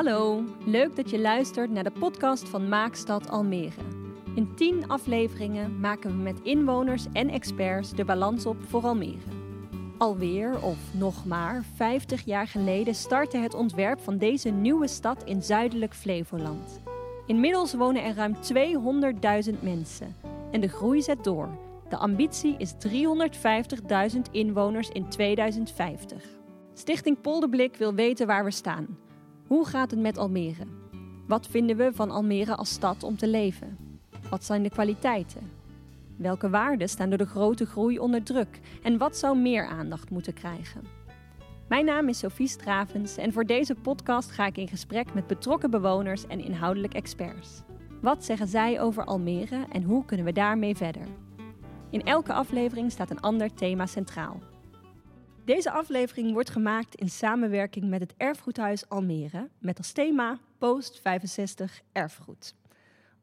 Hallo, leuk dat je luistert naar de podcast van Maakstad Almere. In 10 afleveringen maken we met inwoners en experts de balans op voor Almere. Alweer, of nog maar, 50 jaar geleden startte het ontwerp van deze nieuwe stad in zuidelijk Flevoland. Inmiddels wonen er ruim 200.000 mensen en de groei zet door. De ambitie is 350.000 inwoners in 2050. Stichting Polderblik wil weten waar we staan. Hoe gaat het met Almere? Wat vinden we van Almere als stad om te leven? Wat zijn de kwaliteiten? Welke waarden staan door de grote groei onder druk? En wat zou meer aandacht moeten krijgen? Mijn naam is Sophie Stravens en voor deze podcast ga ik in gesprek met betrokken bewoners en inhoudelijk experts. Wat zeggen zij over Almere en hoe kunnen we daarmee verder? In elke aflevering staat een ander thema centraal. Deze aflevering wordt gemaakt in samenwerking met het Erfgoedhuis Almere met als thema Post 65 Erfgoed.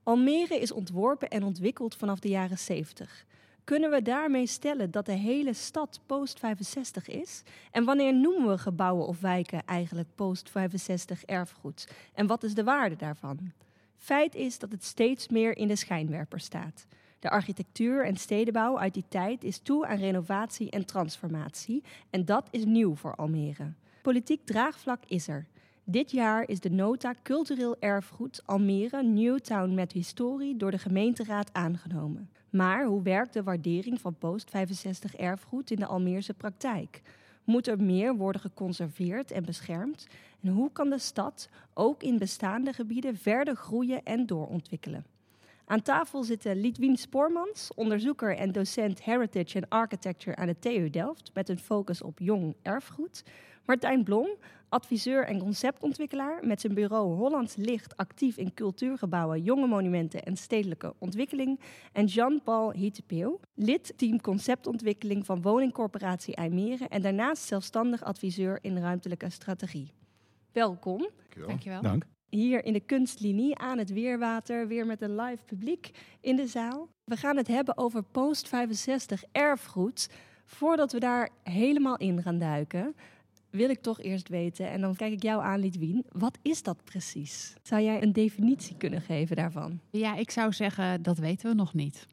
Almere is ontworpen en ontwikkeld vanaf de jaren 70. Kunnen we daarmee stellen dat de hele stad post 65 is? En wanneer noemen we gebouwen of wijken eigenlijk post 65 erfgoed? En wat is de waarde daarvan? Feit is dat het steeds meer in de schijnwerper staat. De architectuur en stedenbouw uit die tijd is toe aan renovatie en transformatie. En dat is nieuw voor Almere. Politiek draagvlak is er. Dit jaar is de nota Cultureel Erfgoed Almere Newtown met historie door de gemeenteraad aangenomen. Maar hoe werkt de waardering van post-65 erfgoed in de Almeerse praktijk? Moet er meer worden geconserveerd en beschermd? En hoe kan de stad ook in bestaande gebieden verder groeien en doorontwikkelen? Aan tafel zitten Lidwien Spoormans, onderzoeker en docent Heritage and Architecture aan de TU Delft met een focus op jong erfgoed. Martijn Blom, adviseur en conceptontwikkelaar met zijn bureau Hollands Licht actief in cultuurgebouwen, jonge monumenten en stedelijke ontwikkeling. En Jean-Paul Hietepeel, lid team conceptontwikkeling van woningcorporatie IJmeren en daarnaast zelfstandig adviseur in ruimtelijke strategie. Welkom. Dankjewel. Dankjewel. Dank. Hier in de kunstlinie aan het Weerwater, weer met een live publiek in de zaal. We gaan het hebben over post 65 erfgoed. Voordat we daar helemaal in gaan duiken, wil ik toch eerst weten, en dan kijk ik jou aan, Lidwien, wat is dat precies? Zou jij een definitie kunnen geven daarvan? Ja, ik zou zeggen, dat weten we nog niet.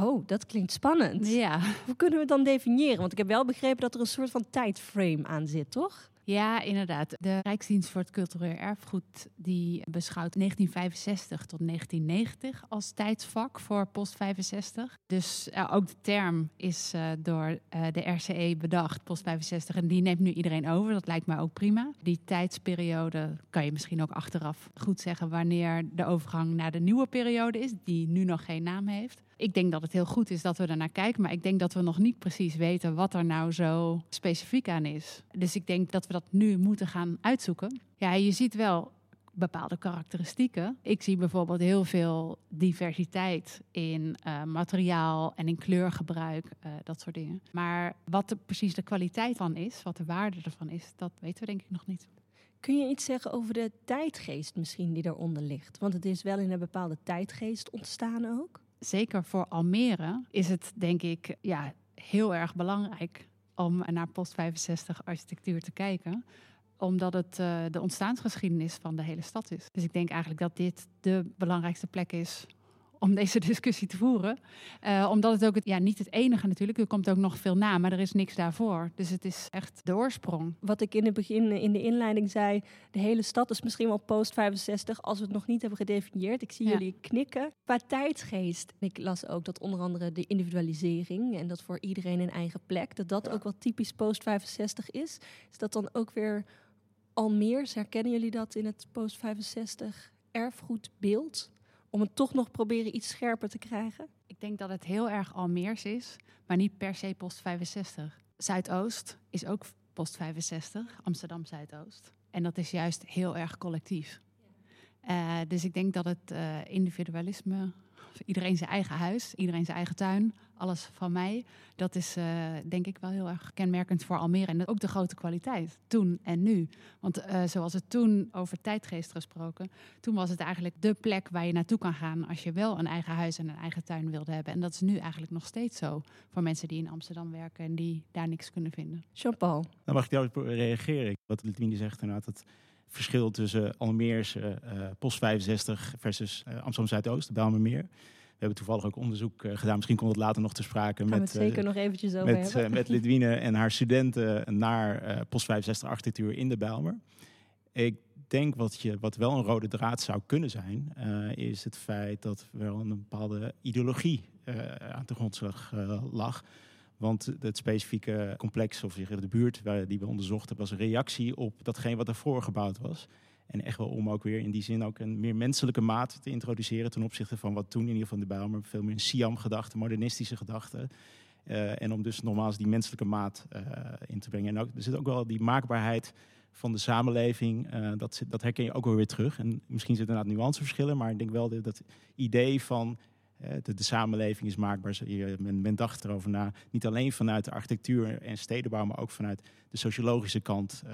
Oh, dat klinkt spannend. Ja. Hoe kunnen we het dan definiëren? Want ik heb wel begrepen dat er een soort van tijdframe aan zit, toch? Ja, inderdaad. De Rijksdienst voor het Cultureel Erfgoed die beschouwt 1965 tot 1990 als tijdsvak voor post 65. Dus uh, ook de term is uh, door uh, de RCE bedacht, post 65. En die neemt nu iedereen over. Dat lijkt mij ook prima. Die tijdsperiode kan je misschien ook achteraf goed zeggen wanneer de overgang naar de nieuwe periode is, die nu nog geen naam heeft. Ik denk dat het heel goed is dat we ernaar kijken, maar ik denk dat we nog niet precies weten wat er nou zo specifiek aan is. Dus ik denk dat we dat nu moeten gaan uitzoeken. Ja, je ziet wel bepaalde karakteristieken. Ik zie bijvoorbeeld heel veel diversiteit in uh, materiaal en in kleurgebruik, uh, dat soort dingen. Maar wat er precies de kwaliteit van is, wat de waarde ervan is, dat weten we denk ik nog niet. Kun je iets zeggen over de tijdgeest misschien die eronder ligt? Want het is wel in een bepaalde tijdgeest ontstaan ook. Zeker voor Almere is het denk ik ja, heel erg belangrijk om naar post 65 architectuur te kijken omdat het uh, de ontstaansgeschiedenis van de hele stad is. Dus ik denk eigenlijk dat dit de belangrijkste plek is om deze discussie te voeren. Uh, omdat het ook het, ja, niet het enige natuurlijk. Er komt ook nog veel na, maar er is niks daarvoor. Dus het is echt de oorsprong. Wat ik in het begin in de inleiding zei, de hele stad is misschien wel post 65 als we het nog niet hebben gedefinieerd. Ik zie ja. jullie knikken. Qua tijdsgeest. Ik las ook dat onder andere de individualisering en dat voor iedereen een eigen plek, dat dat ja. ook wel typisch post 65 is. Is dat dan ook weer Almeers? Herkennen jullie dat in het post 65 erfgoedbeeld? Om het toch nog proberen iets scherper te krijgen? Ik denk dat het heel erg Almeers is, maar niet per se post 65. Zuidoost is ook post 65, Amsterdam Zuidoost. En dat is juist heel erg collectief. Uh, dus ik denk dat het uh, individualisme, iedereen zijn eigen huis, iedereen zijn eigen tuin, alles van mij, dat is uh, denk ik wel heel erg kenmerkend voor Almere. En ook de grote kwaliteit, toen en nu. Want uh, zoals het toen over tijdgeest gesproken, toen was het eigenlijk de plek waar je naartoe kan gaan als je wel een eigen huis en een eigen tuin wilde hebben. En dat is nu eigenlijk nog steeds zo voor mensen die in Amsterdam werken en die daar niks kunnen vinden. Jean-Paul. Dan mag ik daarop reageren. Wat Litwini zegt inderdaad, dat verschil tussen Almeerse post 65 versus Amsterdam Zuidoost, de Bijlmermeer. We hebben toevallig ook onderzoek gedaan. Misschien komt het later nog te sprake. met, zeker nog eventjes over met, uh, met Lidwine en haar studenten naar post 65 architectuur in de Bijlmer. Ik denk wat, je, wat wel een rode draad zou kunnen zijn, is het feit dat er wel een bepaalde ideologie aan de grondslag lag. Want het specifieke complex, of de buurt waar, die we onderzochten, was een reactie op datgene wat ervoor gebouwd was. En echt wel om ook weer in die zin ook een meer menselijke maat te introduceren ten opzichte van wat toen in ieder geval de Bijlmer veel meer een Siam-gedachte, modernistische gedachte. Uh, en om dus nogmaals die menselijke maat uh, in te brengen. En ook, er zit ook wel die maakbaarheid van de samenleving. Uh, dat, dat herken je ook wel weer terug. En misschien zitten inderdaad nuanceverschillen, maar ik denk wel dat idee van de, de, samenleving is maakbaar. Men, men, dacht erover na. Niet alleen vanuit de architectuur en stedenbouw, maar ook vanuit de sociologische kant, uh,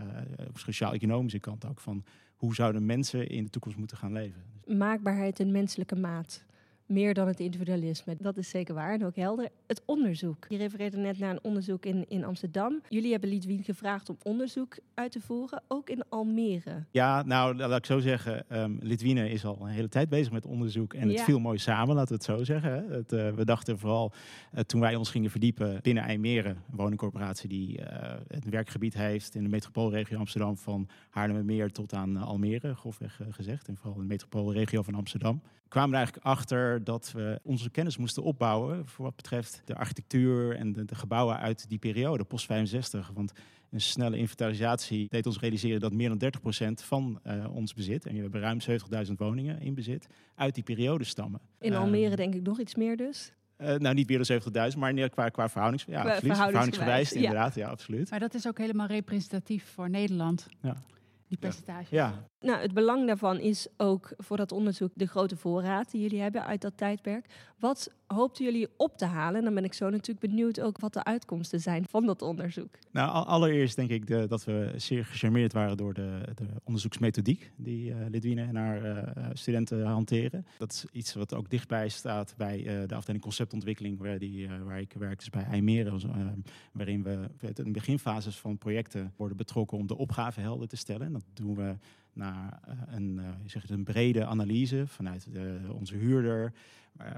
sociaal-economische kant ook. Van hoe zouden mensen in de toekomst moeten gaan leven? Maakbaarheid en menselijke maat meer dan het individualisme. Dat is zeker waar en ook helder. Het onderzoek. Je refereerde net naar een onderzoek in, in Amsterdam. Jullie hebben Lidwien gevraagd om onderzoek uit te voeren, ook in Almere. Ja, nou, laat ik zo zeggen. Um, Lidwine is al een hele tijd bezig met onderzoek en het viel mooi samen, laten we het zo zeggen. Het, uh, we dachten vooral uh, toen wij ons gingen verdiepen binnen IJmeren, een woningcorporatie die uh, het werkgebied heeft in de metropoolregio Amsterdam van Haarlemmermeer tot aan Almere, grofweg gezegd. En vooral de metropoolregio van Amsterdam kwamen er eigenlijk achter dat we onze kennis moesten opbouwen voor wat betreft de architectuur en de, de gebouwen uit die periode, post 65. Want een snelle inventarisatie deed ons realiseren dat meer dan 30% van uh, ons bezit, en we hebben ruim 70.000 woningen in bezit, uit die periode stammen. In Almere uh, denk ik nog iets meer dus? Uh, nou, niet meer dan 70.000, maar qua, qua verhoudings, ja, qua verhoudingsgewijs, ja. inderdaad, ja, absoluut. Maar dat is ook helemaal representatief voor Nederland. Ja die percentage. Ja. Nou, het belang daarvan is ook voor dat onderzoek de grote voorraad die jullie hebben uit dat tijdperk. Wat hoopten jullie op te halen? En dan ben ik zo natuurlijk benieuwd ook wat de uitkomsten zijn van dat onderzoek. Nou, allereerst denk ik de, dat we zeer gecharmeerd waren door de, de onderzoeksmethodiek die uh, Lidwine en haar uh, studenten hanteren. Dat is iets wat ook dichtbij staat bij uh, de afdeling conceptontwikkeling, waar, die, waar ik werk, dus bij IJmeren, waarin we in de beginfases van projecten worden betrokken om de opgave helder te stellen. Dat doen we naar een, zeg het, een brede analyse vanuit de, onze huurder,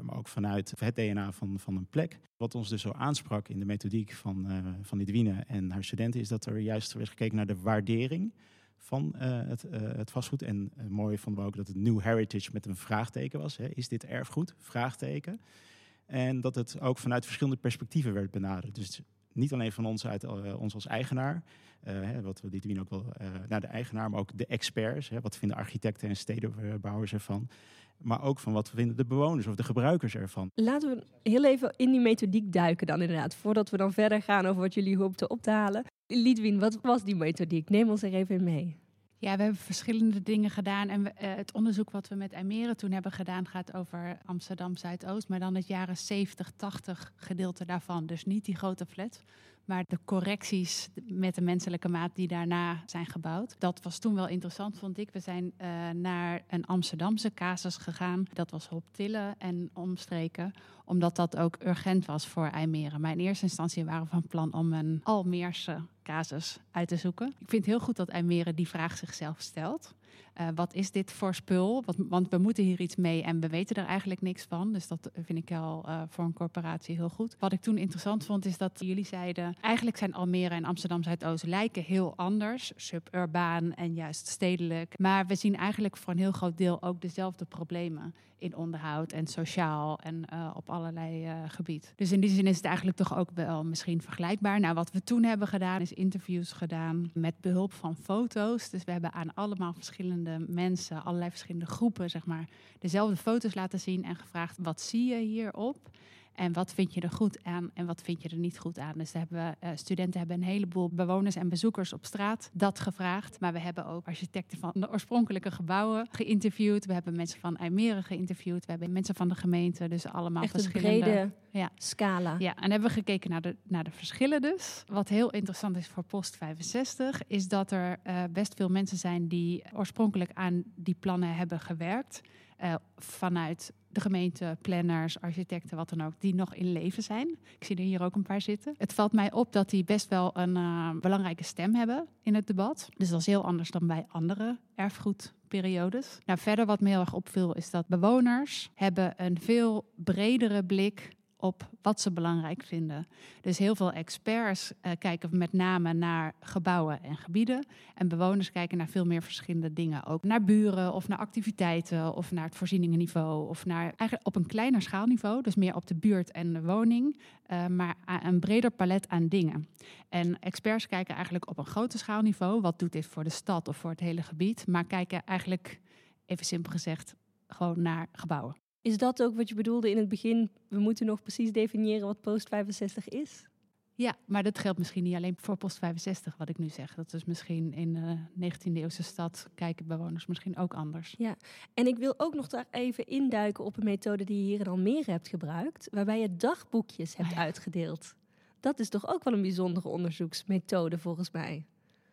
maar ook vanuit het DNA van, van een plek. Wat ons dus zo aansprak in de methodiek van, van en haar studenten, is dat er juist werd gekeken naar de waardering van het, het, vastgoed. En mooi vonden we ook dat het New Heritage met een vraagteken was. Hè. Is dit erfgoed? Vraagteken. En dat het ook vanuit verschillende perspectieven werd benaderd. Dus niet alleen van ons, uit, ons als eigenaar, uh, wat we dit ook wel uh, naar de eigenaar, maar ook de experts. Hè, wat vinden architecten en stedenbouwers ervan? maar ook van wat vinden de bewoners of de gebruikers ervan. Laten we heel even in die methodiek duiken dan inderdaad, voordat we dan verder gaan over wat jullie hoopten op te halen. Lidwin, wat was die methodiek? Neem ons er even mee. Ja, we hebben verschillende dingen gedaan. En we, uh, het onderzoek wat we met IJmeren toen hebben gedaan gaat over Amsterdam Zuidoost. Maar dan het jaren 70, 80 gedeelte daarvan. Dus niet die grote flat. Maar de correcties met de menselijke maat die daarna zijn gebouwd. Dat was toen wel interessant, vond ik. We zijn uh, naar een Amsterdamse casus gegaan. Dat was Hoptille en omstreken. Omdat dat ook urgent was voor IJmeren. Maar in eerste instantie waren we van plan om een Almeerse casus uit te zoeken. Ik vind het heel goed dat IJmeren die vraag zichzelf stelt. Uh, wat is dit voor spul? Want we moeten hier iets mee en we weten er eigenlijk niks van. Dus dat vind ik al uh, voor een corporatie heel goed. Wat ik toen interessant vond, is dat jullie zeiden... eigenlijk zijn Almere en Amsterdam Zuidoost lijken heel anders. Suburbaan en juist stedelijk. Maar we zien eigenlijk voor een heel groot deel ook dezelfde problemen in onderhoud en sociaal en uh, op allerlei gebied. Dus in die zin is het eigenlijk toch ook wel misschien vergelijkbaar. Nou, wat we toen hebben gedaan is interviews gedaan met behulp van foto's. Dus we hebben aan allemaal verschillende mensen, allerlei verschillende groepen, zeg maar, dezelfde foto's laten zien en gevraagd: wat zie je hierop? En wat vind je er goed aan en wat vind je er niet goed aan? Dus hebben we, uh, studenten hebben een heleboel bewoners en bezoekers op straat dat gevraagd. Maar we hebben ook architecten van de oorspronkelijke gebouwen geïnterviewd. We hebben mensen van IJmeren geïnterviewd. We hebben mensen van de gemeente. Dus allemaal Echt verschillende... brede ja. scala. Ja, en hebben we gekeken naar de, naar de verschillen dus. Wat heel interessant is voor Post 65... is dat er uh, best veel mensen zijn die oorspronkelijk aan die plannen hebben gewerkt... Uh, vanuit de gemeente, planners, architecten, wat dan ook, die nog in leven zijn. Ik zie er hier ook een paar zitten. Het valt mij op dat die best wel een uh, belangrijke stem hebben in het debat. Dus dat is heel anders dan bij andere erfgoedperiodes. Nou, verder wat me heel erg opviel is dat bewoners hebben een veel bredere blik op wat ze belangrijk vinden. Dus heel veel experts uh, kijken met name naar gebouwen en gebieden. En bewoners kijken naar veel meer verschillende dingen. Ook naar buren of naar activiteiten of naar het voorzieningenniveau. Of naar eigenlijk op een kleiner schaalniveau. Dus meer op de buurt en de woning. Uh, maar een breder palet aan dingen. En experts kijken eigenlijk op een groter schaalniveau. Wat doet dit voor de stad of voor het hele gebied? Maar kijken eigenlijk, even simpel gezegd, gewoon naar gebouwen. Is dat ook wat je bedoelde in het begin? We moeten nog precies definiëren wat post 65 is? Ja, maar dat geldt misschien niet alleen voor post 65, wat ik nu zeg. Dat is misschien in de 19e eeuwse stad kijken bewoners misschien ook anders. Ja, en ik wil ook nog daar even induiken op een methode die je hier in Almere hebt gebruikt, waarbij je dagboekjes hebt oh ja. uitgedeeld. Dat is toch ook wel een bijzondere onderzoeksmethode volgens mij.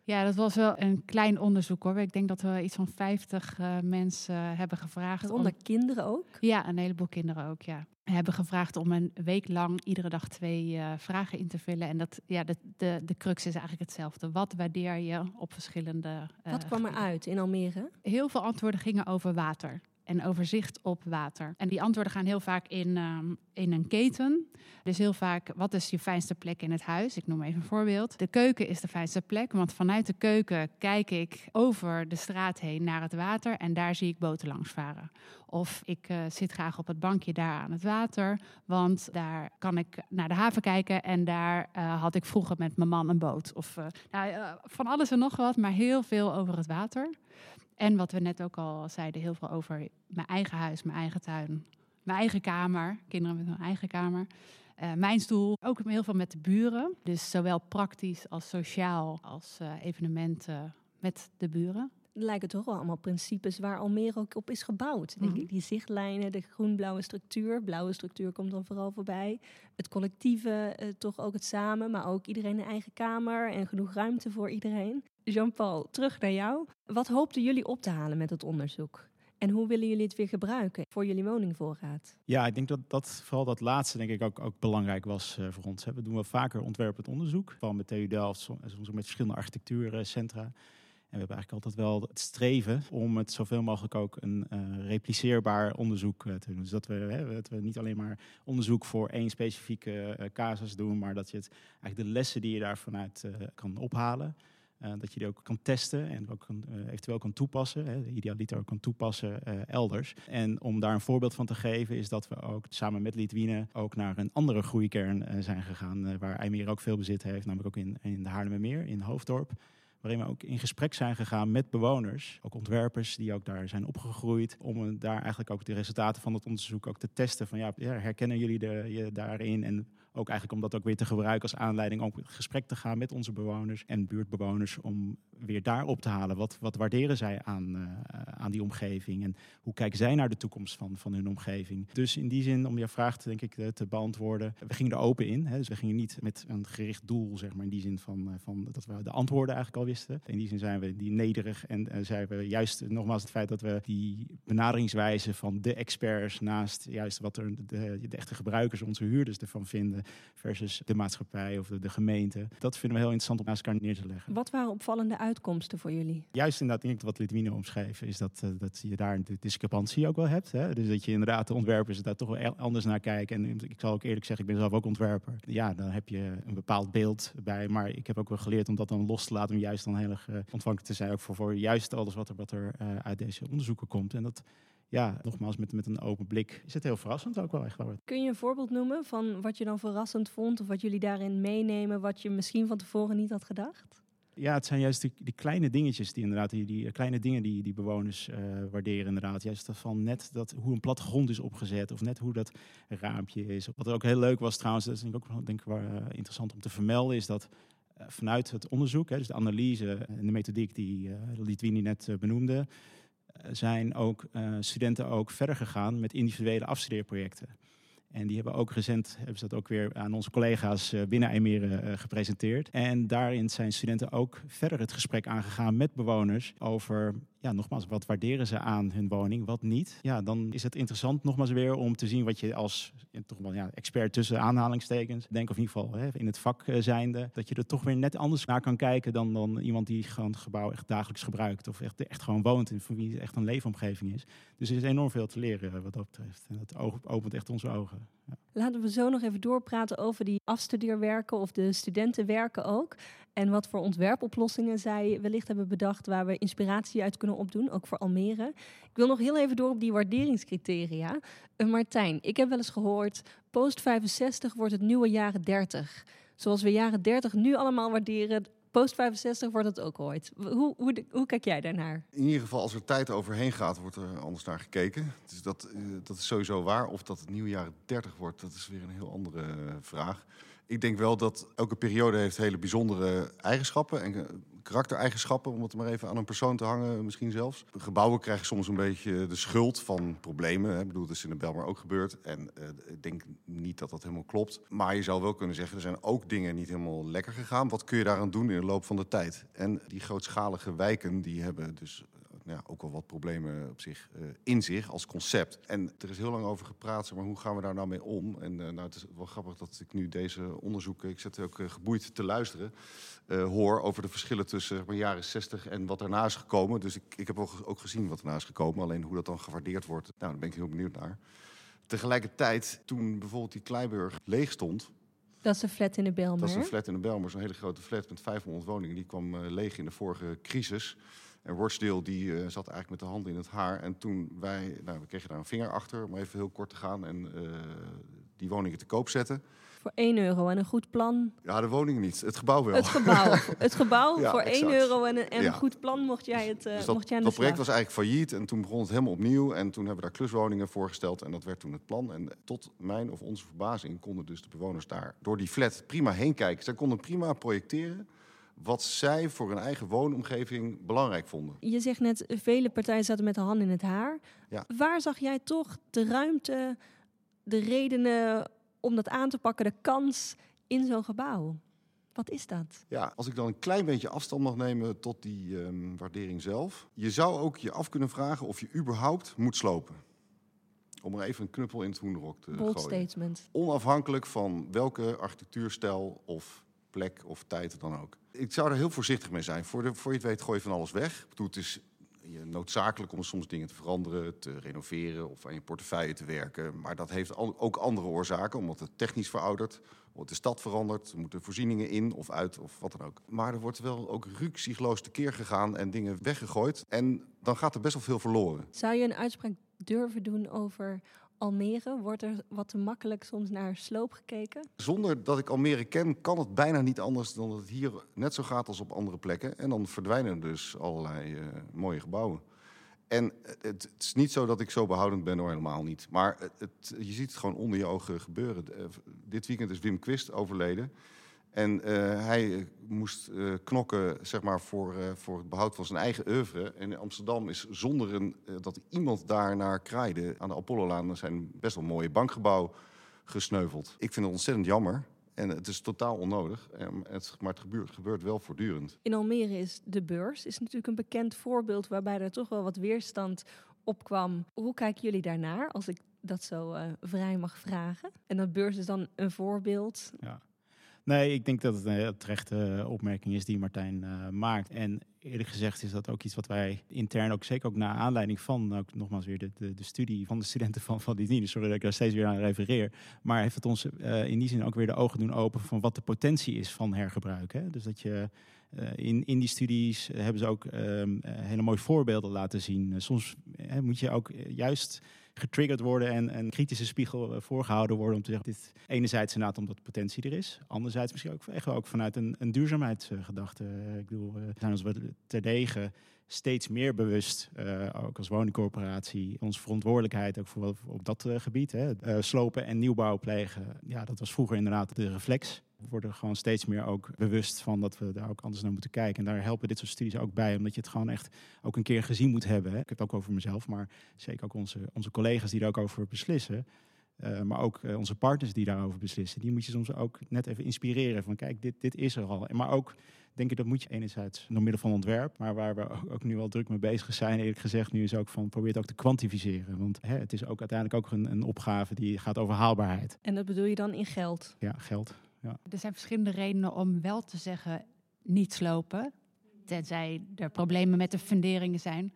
Ja, dat was wel een klein onderzoek hoor. Ik denk dat we iets van 50 uh, mensen hebben gevraagd. Onder om... kinderen ook? Ja, een heleboel kinderen ook, ja. Hebben gevraagd om een week lang iedere dag twee uh, vragen in te vullen. En dat, ja, de, de, de crux is eigenlijk hetzelfde. Wat waardeer je op verschillende. Uh, Wat kwam er uit in Almere? Heel veel antwoorden gingen over water en overzicht op water. En die antwoorden gaan heel vaak in, um, in een keten. Dus heel vaak, wat is je fijnste plek in het huis? Ik noem even een voorbeeld. De keuken is de fijnste plek, want vanuit de keuken kijk ik over de straat heen naar het water en daar zie ik boten langs varen. Of ik uh, zit graag op het bankje daar aan het water, want daar kan ik naar de haven kijken en daar uh, had ik vroeger met mijn man een boot. Of uh, nou, van alles en nog wat, maar heel veel over het water. En wat we net ook al zeiden, heel veel over mijn eigen huis, mijn eigen tuin, mijn eigen kamer, kinderen met hun eigen kamer. Uh, mijn stoel, ook heel veel met de buren. Dus zowel praktisch als sociaal als uh, evenementen met de buren. Lijken toch wel allemaal principes waar Almere ook op is gebouwd. Mm -hmm. ik. Die zichtlijnen, de groen-blauwe structuur. Blauwe structuur komt dan vooral voorbij. Het collectieve, uh, toch ook het samen, maar ook iedereen een eigen kamer en genoeg ruimte voor iedereen. Jean-Paul, terug naar jou. Wat hoopten jullie op te halen met het onderzoek? En hoe willen jullie het weer gebruiken voor jullie woningvoorraad? Ja, ik denk dat, dat vooral dat laatste denk ik ook, ook belangrijk was uh, voor ons. We doen wel vaker ontwerpend onderzoek, vooral met TU Delft, soms ook met verschillende architectuurcentra. En we hebben eigenlijk altijd wel het streven om het zoveel mogelijk ook een uh, repliceerbaar onderzoek uh, te doen. Dus dat we, hè, dat we niet alleen maar onderzoek voor één specifieke casus doen, maar dat je het eigenlijk de lessen die je daar vanuit kan ophalen, uh, dat je die ook kan testen en ook kan, uh, eventueel kan toepassen. Hè, idealiter ook kan toepassen uh, elders. En om daar een voorbeeld van te geven is dat we ook samen met Litwine ook naar een andere groeikern zijn gegaan. waar IJmeer ook veel bezit heeft, namelijk ook in, in de Haarlemmermeer, in Hoofddorp waarin we ook in gesprek zijn gegaan met bewoners, ook ontwerpers die ook daar zijn opgegroeid, om daar eigenlijk ook de resultaten van het onderzoek ook te testen. Van ja, herkennen jullie de, je daarin en ook eigenlijk om dat ook weer te gebruiken als aanleiding om gesprek te gaan met onze bewoners en buurtbewoners om weer daar op te halen. Wat, wat waarderen zij aan, uh, aan die omgeving en hoe kijken zij naar de toekomst van, van hun omgeving? Dus in die zin, om je vraag denk ik te, te beantwoorden, we gingen er open in. Hè, dus we gingen niet met een gericht doel, zeg maar, in die zin van, van dat we de antwoorden eigenlijk al wisten. In die zin zijn we die nederig en uh, zijn we juist nogmaals het feit dat we die benaderingswijze van de experts naast juist wat er de, de echte gebruikers, onze huurders ervan vinden, versus de maatschappij of de, de, gemeente. Dat vinden we heel interessant om naast elkaar neer te leggen. Wat waren opvallende uitkomsten voor jullie? Juist inderdaad, denk ik, wat Litwine omschreef, is dat, uh, dat je daar de discrepantie ook wel hebt. Hè? Dus dat je inderdaad de ontwerpers daar toch wel anders naar kijken. En ik zal ook eerlijk zeggen, ik ben zelf ook ontwerper. Ja, dan heb je een bepaald beeld bij. Maar ik heb ook wel geleerd om dat dan los te laten. Om juist dan heel erg uh, ontvankelijk te zijn. Ook voor, voor juist alles wat er, wat er uh, uit deze onderzoeken komt. En dat ja, nogmaals, met, met een open blik is het heel verrassend ook wel echt. Wel. Kun je een voorbeeld noemen van wat je dan verrassend vond of wat jullie daarin meenemen, wat je misschien van tevoren niet had gedacht? Ja, het zijn juist die, die kleine dingetjes die inderdaad, die, die kleine dingen die, die bewoners uh, waarderen inderdaad. Juist van net dat, hoe een plattegrond is opgezet of net hoe dat raampje is. Wat er ook heel leuk was trouwens, dat is denk ik ook denk ik, uh, interessant om te vermelden, is dat uh, vanuit het onderzoek, hè, dus de analyse en de methodiek die Litwini net benoemde, zijn ook uh, studenten ook verder gegaan met individuele afstudeerprojecten. En die hebben ook recent hebben ze dat ook weer aan onze collega's uh, binnen IJmeren uh, gepresenteerd. En daarin zijn studenten ook verder het gesprek aangegaan met bewoners over ja, nogmaals, wat waarderen ze aan hun woning, wat niet? Ja, dan is het interessant nogmaals weer om te zien wat je als toch wel ja, expert tussen aanhalingstekens, denk of in ieder geval hè, in het vak zijnde, dat je er toch weer net anders naar kan kijken dan, dan iemand die gewoon het gebouw echt dagelijks gebruikt of echt, echt gewoon woont en voor wie het echt een leefomgeving is. Dus er is enorm veel te leren wat dat betreft. En dat opent echt onze ogen. Ja. Laten we zo nog even doorpraten over die afstudeerwerken of de studentenwerken ook. En wat voor ontwerpoplossingen zij wellicht hebben bedacht waar we inspiratie uit kunnen opdoen, ook voor Almere. Ik wil nog heel even door op die waarderingscriteria. Uh, Martijn, ik heb wel eens gehoord, post 65 wordt het nieuwe jaren 30. Zoals we jaren 30 nu allemaal waarderen, post 65 wordt het ook ooit. Hoe, hoe, hoe, kijk jij daarnaar? In ieder geval, als er tijd overheen gaat, wordt er anders naar gekeken. Dus dat, eh, dat is sowieso waar. Of dat het nieuwe jaren 30 wordt, dat is weer een heel andere eh, vraag. Ik denk wel dat elke periode heeft hele bijzondere eigenschappen en karaktereigenschappen, om het maar even aan een persoon te hangen, misschien zelfs. Gebouwen krijgen soms een beetje de schuld van problemen. Ik bedoel, dat is in de Belmar ook gebeurd. En uh, ik denk niet dat dat helemaal klopt. Maar je zou wel kunnen zeggen, er zijn ook dingen niet helemaal lekker gegaan. Wat kun je daaraan doen in de loop van de tijd? En die grootschalige wijken, die hebben dus ja, ook wel wat problemen op zich uh, in zich als concept. En er is heel lang over gepraat, maar hoe gaan we daar nou mee om? En uh, nou, het is wel grappig dat ik nu deze onderzoeken, ik zit ook geboeid te luisteren, hoor over de verschillen tussen maar, jaren 60 en wat daarna is gekomen. Dus ik, ik heb ook gezien wat erna is gekomen, alleen hoe dat dan gewaardeerd wordt, nou, daar ben ik heel benieuwd naar. Tegelijkertijd, toen bijvoorbeeld die Kleiburg leeg stond, dat is een flat in de Belmer. Dat is een flat in de Belmer, zo'n hele grote flat met 500 woningen. Die kwam leeg in de vorige crisis. En Rochdale die uh, zat eigenlijk met de handen in het haar. En toen wij, nou, we kregen daar een vinger achter, om even heel kort te gaan en uh, die woningen te koop zetten. Voor 1 euro en een goed plan. Ja, de woningen niet, het gebouw wel. Het gebouw, het gebouw ja, voor exact. 1 euro en een, en ja. goed plan mocht jij het uh, dus dat, mocht jij dat project was eigenlijk failliet en toen begon het helemaal opnieuw. En toen hebben we daar kluswoningen voorgesteld en dat werd toen het plan. En tot mijn of onze verbazing konden dus de bewoners daar door die flat prima heen kijken. Zij konden prima projecteren wat zij voor hun eigen woonomgeving belangrijk vonden. Je zegt net, vele partijen zaten met de hand in het haar. Ja. Waar zag jij toch de ruimte, de redenen om dat aan te pakken, de kans in zo'n gebouw? Wat is dat? Ja, als ik dan een klein beetje afstand mag nemen tot die um, waardering zelf. Je zou ook je af kunnen vragen of je überhaupt moet slopen. Om er even een knuppel in het hoenderok te Bold gooien. statement. Onafhankelijk van welke architectuurstijl of plek of tijd dan ook. Ik zou er heel voorzichtig mee zijn. Voor, de, voor je het weet gooi je van alles weg. Ik het is noodzakelijk om soms dingen te veranderen, te renoveren of aan je portefeuille te werken. Maar dat heeft ook andere oorzaken, omdat het technisch veroudert, omdat de stad verandert, er moeten voorzieningen in of uit of wat dan ook. Maar er wordt wel ook ruksigloos tekeer gegaan en dingen weggegooid. En dan gaat er best wel veel verloren. Zou je een uitspraak durven doen over Almere? Wordt er wat te makkelijk soms naar sloop gekeken? Zonder dat ik Almere ken, kan het bijna niet anders dan dat het hier net zo gaat als op andere plekken. En dan verdwijnen er dus allerlei uh, mooie gebouwen. En het, het, is niet zo dat ik zo behoudend ben, hoor, helemaal niet. Maar het, je ziet het gewoon onder je ogen gebeuren. Uh, dit weekend is Wim Quist overleden. En uh, hij moest uh, knokken zeg maar, voor, uh, voor het behoud van zijn eigen oeuvre. En in Amsterdam is zonder een, dat iemand daar naar kraaide... aan de Apollolaan zijn best wel mooie bankgebouw gesneuveld. Ik vind het ontzettend jammer. En het is totaal onnodig. Het, maar het gebeurt, gebeurt wel voortdurend. In Almere is de beurs is natuurlijk een bekend voorbeeld... waarbij er toch wel wat weerstand opkwam. Hoe kijken jullie daarnaar, als ik dat zo vrij mag vragen? En dat beurs is dan een voorbeeld... Ja. Nee, ik denk dat het een terechte opmerking is die Martijn uh, maakt. En eerlijk gezegd is dat ook iets wat wij intern ook zeker ook naar aanleiding van, nogmaals weer de, de, studie van de studenten van, van die dienst, sorry dat ik daar steeds weer aan refereer, maar heeft het ons uh, in die zin ook weer de ogen doen open van wat de potentie is van hergebruik. Hè? Dus dat je in, in die studies hebben ze ook um, hele mooie voorbeelden laten zien. soms moet je ook juist getriggerd worden en een kritische spiegel eh, voorgehouden worden om te zeggen, dit enerzijds inderdaad omdat potentie er is, anderzijds misschien ook, echt ook vanuit een, een duurzaamheidsgedachte. Eh, ik bedoel, we zijn ons terdege steeds meer bewust, uh, ook als woningcorporatie, onze verantwoordelijkheid ook voor, op dat uh, gebied. Hè. Uh, slopen en nieuwbouw plegen, ja, dat was vroeger inderdaad de reflex. We worden gewoon steeds meer ook bewust van dat we daar ook anders naar moeten kijken. En daar helpen dit soort studies ook bij, omdat je het gewoon echt ook een keer gezien moet hebben. Hè. Ik heb het ook over mezelf, maar zeker ook onze, onze collega's die daar ook over beslissen. Maar ook onze partners die daarover beslissen. Die moet je soms ook net even inspireren van kijk, dit, dit is er al. Maar ook denk ik dat moet je enerzijds door middel van ontwerp, maar waar we ook nu al druk mee bezig zijn, eerlijk gezegd, nu is ook van probeer het ook te kwantificeren. Want hè, het is ook uiteindelijk ook een, een opgave die gaat over haalbaarheid. En dat bedoel je dan in geld? Ja, geld. Er zijn verschillende redenen om wel te zeggen niet slopen. Tenzij er problemen met de funderingen zijn.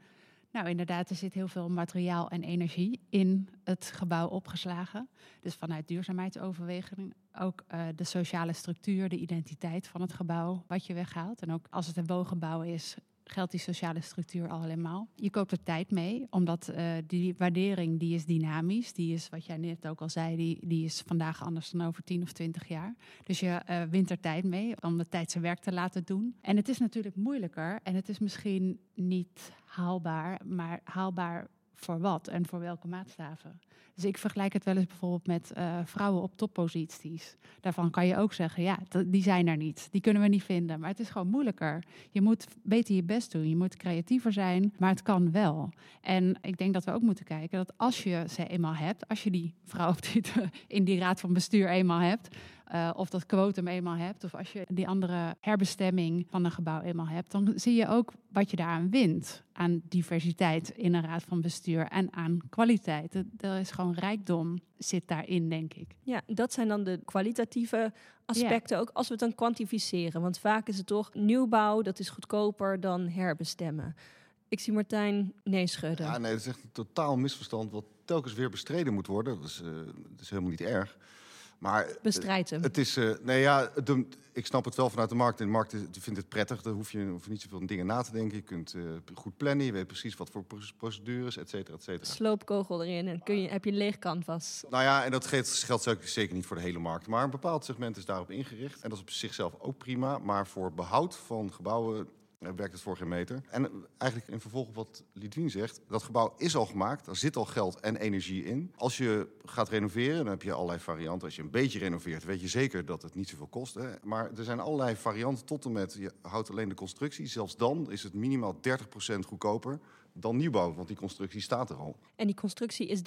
Nou, inderdaad, er zit heel veel materiaal en energie in het gebouw opgeslagen. Dus vanuit duurzaamheidsoverwegingen ook uh, de sociale structuur, de identiteit van het gebouw, wat je weghaalt. En ook als het een woongebouw is, geldt die sociale structuur al helemaal. Je koopt er tijd mee, omdat uh, die waardering die is dynamisch. Die is, wat jij net ook al zei, die, die is vandaag anders dan over 10 of 20 jaar. Dus je uh, wint er tijd mee om de tijd zijn werk te laten doen. En het is natuurlijk moeilijker en het is misschien niet haalbaar, maar haalbaar voor wat en voor welke maatstaven. Dus ik vergelijk het wel eens bijvoorbeeld met uh, vrouwen op topposities. Daarvan kan je ook zeggen, ja, die zijn er niet. Die kunnen we niet vinden. Maar het is gewoon moeilijker. Je moet beter je best doen. Je moet creatiever zijn, maar het kan wel. En ik denk dat we ook moeten kijken dat als je ze eenmaal hebt, als je die vrouw in die raad van bestuur eenmaal hebt, uh, of dat quotum eenmaal hebt, of als je die andere herbestemming van een gebouw eenmaal hebt, dan zie je ook wat je daaraan wint. Aan diversiteit in een raad van bestuur en aan kwaliteit. Er is gewoon rijkdom zit daarin, denk ik. Ja, dat zijn dan de kwalitatieve aspecten, ja. ook als we het dan kwantificeren. Want vaak is het toch nieuwbouw, dat is goedkoper dan herbestemmen. Ik zie Martijn nee schudden. Ja, nee, dat is echt een totaal misverstand wat telkens weer bestreden moet worden. Dat is, uh, dat is helemaal niet erg. Maar Bestrijd hem. Het is, uh, nee ja, de, ik snap het wel vanuit de markt. In de markt vindt het prettig. Daar hoef je, hoef je niet zoveel dingen na te denken. Je kunt uh, goed plannen. Je weet precies wat voor procedures, et cetera, et cetera. Sloopkogel erin en kun je, heb je leeg canvas. Nou ja, en dat geldt, geldt zeker niet voor de hele markt. Maar een bepaald segment is daarop ingericht. En dat is op zichzelf ook prima. Maar voor behoud van gebouwen werkt het voor geen meter. En eigenlijk in vervolg op wat Lidwien zegt, dat gebouw is al gemaakt, er zit al geld en energie in. Als je gaat renoveren, dan heb je allerlei varianten. Als je een beetje renoveert, weet je zeker dat het niet zoveel kost. Hè? Maar er zijn allerlei varianten tot en met, je houdt alleen de constructie. Zelfs dan is het minimaal 30% goedkoper dan nieuwbouw, want die constructie staat er al. En die constructie is 30%?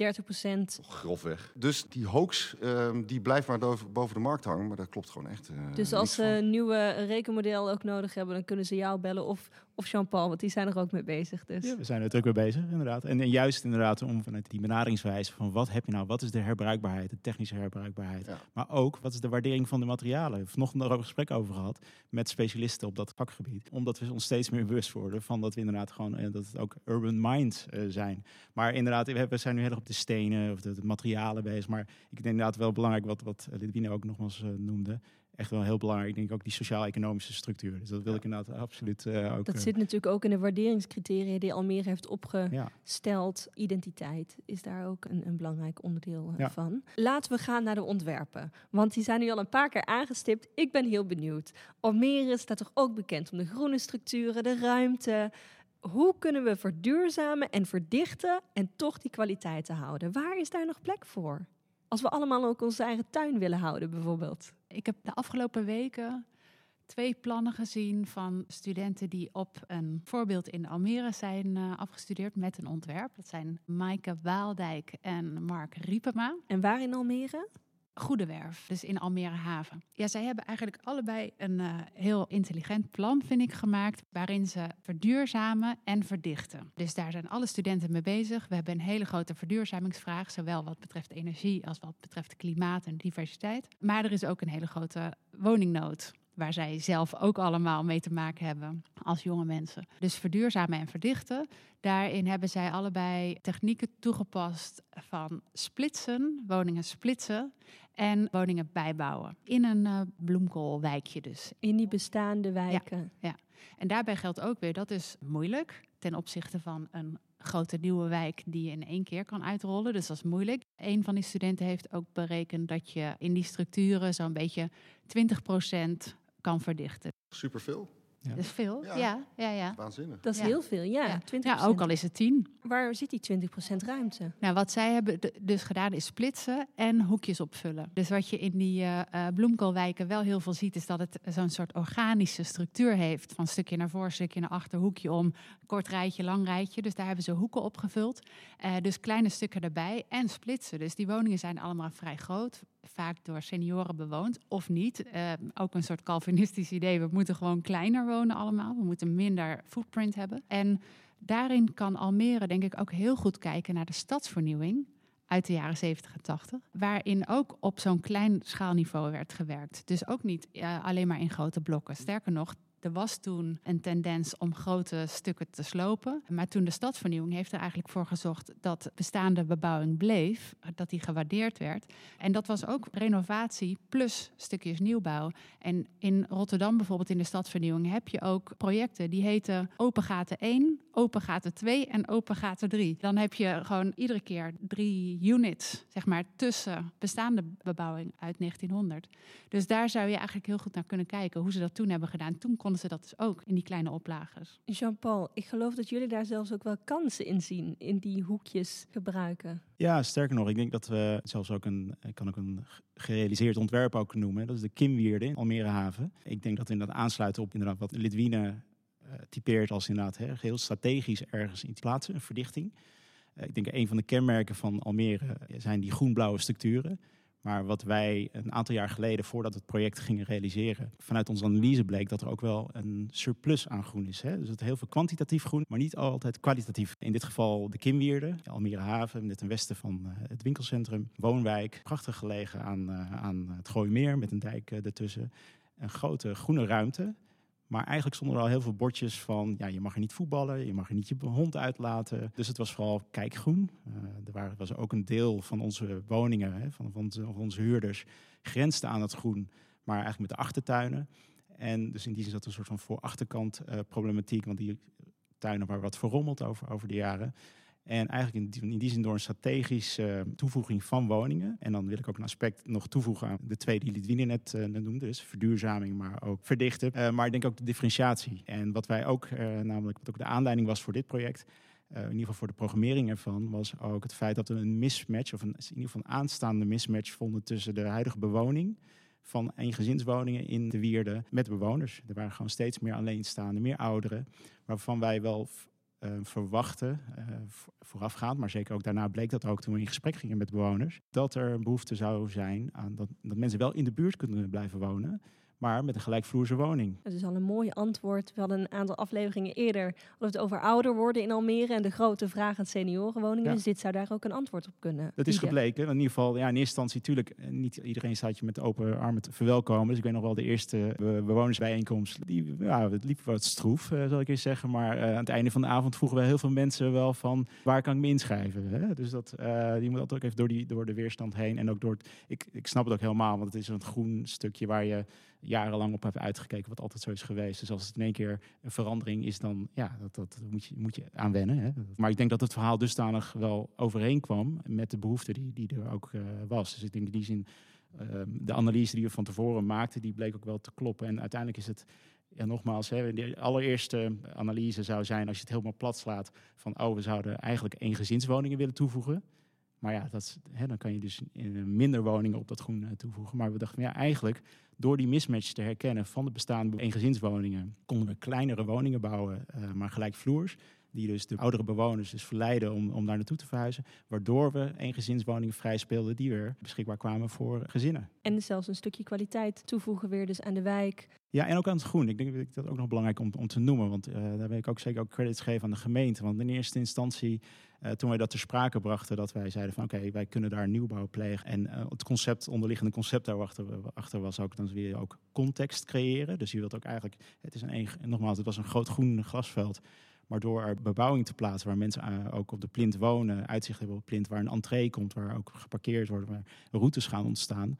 Grofweg. Dus die hoax, uh, die blijft maar boven de markt hangen, maar dat klopt gewoon echt uh, Dus als ze een nieuwe rekenmodel ook nodig hebben, dan kunnen ze jou bellen of, of Jean-Paul, want die zijn er ook mee bezig. Dus. Ja, we zijn er ook mee bezig, inderdaad. En, en, juist inderdaad om vanuit die benaderingswijze van wat heb je nou, wat is de herbruikbaarheid, de technische herbruikbaarheid. Ja. Maar ook, wat is de waardering van de materialen. We hebben nog een gesprek over gehad met specialisten op dat vakgebied. Omdat we ons steeds meer bewust worden van dat we inderdaad gewoon, uh, dat het ook urban mind uh, zijn. Maar inderdaad, we zijn nu heel erg op de stenen of de, de materialen bezig. Maar ik denk inderdaad wel belangrijk wat, wat Lidwine ook nogmaals uh, noemde. Echt wel heel belangrijk, ik denk ook die sociaal-economische structuur. Dus dat wil ja. ik inderdaad absoluut uh, ook... Dat zit natuurlijk ook in de waarderingscriteria die Almere heeft opgesteld. Ja. Identiteit is daar ook een, een belangrijk onderdeel ja. van. Laten we gaan naar de ontwerpen. Want die zijn nu al een paar keer aangestipt. Ik ben heel benieuwd. Almere staat toch ook bekend om de groene structuren, de ruimte, hoe kunnen we verduurzamen en verdichten en toch die kwaliteiten houden? Waar is daar nog plek voor? Als we allemaal ook onze eigen tuin willen houden, bijvoorbeeld. Ik heb de afgelopen weken twee plannen gezien van studenten die op een voorbeeld in Almere zijn uh, afgestudeerd met een ontwerp. Dat zijn Maaike Waaldijk en Mark Riepema. En waar in Almere? Goedewerf, dus in Almere Haven. Ja, zij hebben eigenlijk allebei een uh, heel intelligent plan, vind ik, gemaakt, waarin ze verduurzamen en verdichten. Dus daar zijn alle studenten mee bezig. We hebben een hele grote verduurzamingsvraag, zowel wat betreft energie als wat betreft klimaat en diversiteit. Maar er is ook een hele grote woningnood waar zij zelf ook allemaal mee te maken hebben als jonge mensen. Dus verduurzamen en verdichten. Daarin hebben zij allebei technieken toegepast van splitsen, woningen splitsen en woningen bijbouwen. In een uh, bloemkoolwijkje dus. In die bestaande wijken. Ja, ja, en daarbij geldt ook weer, dat is moeilijk ten opzichte van een grote nieuwe wijk die je in één keer kan uitrollen. Dus dat is moeilijk. Een van die studenten heeft ook berekend dat je in die structuren zo'n beetje 20% kan verdichten. Superveel. Ja. Dat is veel, ja. ja, ja, ja. Waanzinnig. Dat is ja. heel veel, ja. ja. 20%. ja, ook al is het 10. Waar zit die 20% ruimte? Nou, wat zij hebben dus gedaan is splitsen en hoekjes opvullen. Dus wat je in die uh, bloemkoolwijken wel heel veel ziet... is dat het zo'n soort organische structuur heeft. Van stukje naar voor, stukje naar achter, hoekje om. Kort rijtje, lang rijtje. Dus daar hebben ze hoeken opgevuld. Uh, dus kleine stukken erbij en splitsen. Dus die woningen zijn allemaal vrij groot vaak door senioren bewoond of niet. Uh, ook een soort Calvinistisch idee. We moeten gewoon kleiner wonen allemaal. We moeten minder footprint hebben. En daarin kan Almere denk ik ook heel goed kijken naar de stadsvernieuwing uit de jaren 70 en 80, waarin ook op zo'n klein schaalniveau werd gewerkt. Dus ook niet uh, alleen maar in grote blokken. Sterker nog, er was toen een tendens om grote stukken te slopen. Maar toen de stadsvernieuwing heeft er eigenlijk voor gezorgd dat bestaande bebouwing bleef, dat die gewaardeerd werd. En dat was ook renovatie plus stukjes nieuwbouw. En in Rotterdam bijvoorbeeld in de stadsvernieuwing heb je ook projecten die heten Open Gaten 1, Open Gaten 2 en Open Gaten 3. Dan heb je gewoon iedere keer drie units, zeg maar, tussen bestaande bebouwing uit 1900. Dus daar zou je eigenlijk heel goed naar kunnen kijken hoe ze dat toen hebben gedaan. Toen kon ze dat dus ook in die kleine oplagers. Jean-Paul, ik geloof dat jullie daar zelfs ook wel kansen in zien, in die hoekjes gebruiken. Ja, sterker nog, ik denk dat we zelfs ook een, ik kan ook een gerealiseerd ontwerp ook noemen. Dat is de Kimwierde in Almere Haven. Ik denk dat inderdaad aansluiten op inderdaad wat Lidwine uh, typeert als inderdaad hè, heel strategisch ergens in te plaatsen, een verdichting. Uh, ik denk een van de kenmerken van Almere zijn die groen-blauwe structuren. Maar wat wij een aantal jaar geleden, voordat het project gingen realiseren, vanuit onze analyse bleek dat er ook wel een surplus aan groen is. Hè? Dus het heel veel kwantitatief groen, maar niet altijd kwalitatief. In dit geval de Kimwierde, Almere Haven, net ten westen van eh, het winkelcentrum. Woonwijk, prachtig gelegen aan, uh, aan het Gooimeer met een dijk ertussen. Een grote groene ruimte maar eigenlijk stonden er al heel veel bordjes van, ja, je mag er niet voetballen, je mag er niet je hond uitlaten. Dus het was vooral kijkgroen. Uh, er waren, was ook een deel van onze woningen, hè, van, van, van onze huurders, grensde aan het groen, maar eigenlijk met de achtertuinen. En dus in die zin zat een soort van voor-achterkant uh, problematiek, want die tuinen waren wat verrommeld over, over de jaren. En eigenlijk in die, in die zin door een strategische toevoeging van woningen. En dan wil ik ook een aspect nog toevoegen aan de twee die Lidwine net uh, noemde. Dus verduurzaming, maar ook verdichten. Uh, maar ik denk ook de differentiatie. En wat wij ook, namelijk wat ook de aanleiding was voor dit project... In ieder geval voor de programmering ervan, was ook het feit dat we een mismatch, of een, in ieder geval een aanstaande mismatch vonden tussen de huidige bewoning van eengezinswoningen in de wierde met bewoners. Er waren gewoon steeds meer alleenstaande, meer ouderen, waarvan wij wel uh, verwachten, uh, voorafgaand, maar zeker ook daarna bleek dat ook toen we in gesprek gingen met bewoners, dat er een behoefte zou zijn aan dat, dat mensen wel in de buurt kunnen blijven wonen, maar met een gelijkvloerse woning. Dat is al een mooi antwoord. We hadden een aantal afleveringen eerder het over ouder worden in Almere en de grote vraag aan seniorenwoningen. Ja. Dus dit zou daar ook een antwoord op kunnen. Dat is gebleken. In ieder geval, ja, in eerste instantie natuurlijk, eh, niet iedereen staat je met open armen te verwelkomen. Dus ik weet nog wel de eerste bewonersbijeenkomst, die, ja, het liep wat stroef, uh, zal ik eens zeggen. Maar uh, aan het einde van de avond vroegen we heel veel mensen wel van, waar kan ik me inschrijven? Hè? Dus dat, uh, die moet altijd ook even door, die, door de weerstand heen. En ook door het, ik, ik snap het ook helemaal, want het is een groen stukje waar je jarenlang op heb uitgekeken, wat altijd zo is geweest. Dus als het in één keer een verandering is, dan ja, dat, dat moet, je, moet je aan wennen. Hè. Maar ik denk dat het verhaal dusdanig wel overeenkwam met de behoefte die, die er ook uh, was. Dus ik denk in die zin, uh, de analyse die we van tevoren maakten, die bleek ook wel te kloppen. En uiteindelijk is het ja, nogmaals, hè, de allereerste analyse zou zijn als je het helemaal plat slaat van oh, we zouden eigenlijk één gezinswoningen willen toevoegen. Maar ja, dat, hè, dan kan je dus minder woningen op dat groen toevoegen. Maar we dachten, ja, eigenlijk door die mismatch te herkennen van de bestaande eengezinswoningen, konden we kleinere woningen bouwen, uh, maar gelijkvloers. Die dus de oudere bewoners dus verleiden om, om daar naartoe te verhuizen. Waardoor we eengezinswoningen vrij speelden die weer beschikbaar kwamen voor gezinnen. En zelfs een stukje kwaliteit toevoegen weer dus aan de wijk. Ja, en ook aan het groen. Ik denk dat ik dat ook nog belangrijk om, om te noemen. Want uh, daar wil ik ook zeker ook credits geven aan de gemeente. Want in eerste instantie, uh, toen wij dat ter sprake brachten, dat wij zeiden van oké, okay, wij kunnen daar nieuwbouw plegen. En uh, het concept, onderliggende concept daarachter achter was ook, dan weer ook context creëren. Dus je wilt ook eigenlijk, het is een, nogmaals, het was een groot groen glasveld. Maar door er bebouwing te plaatsen waar mensen uh, ook op de plint wonen, uitzicht hebben op de plint, waar een entree komt, waar ook geparkeerd wordt, waar routes gaan ontstaan.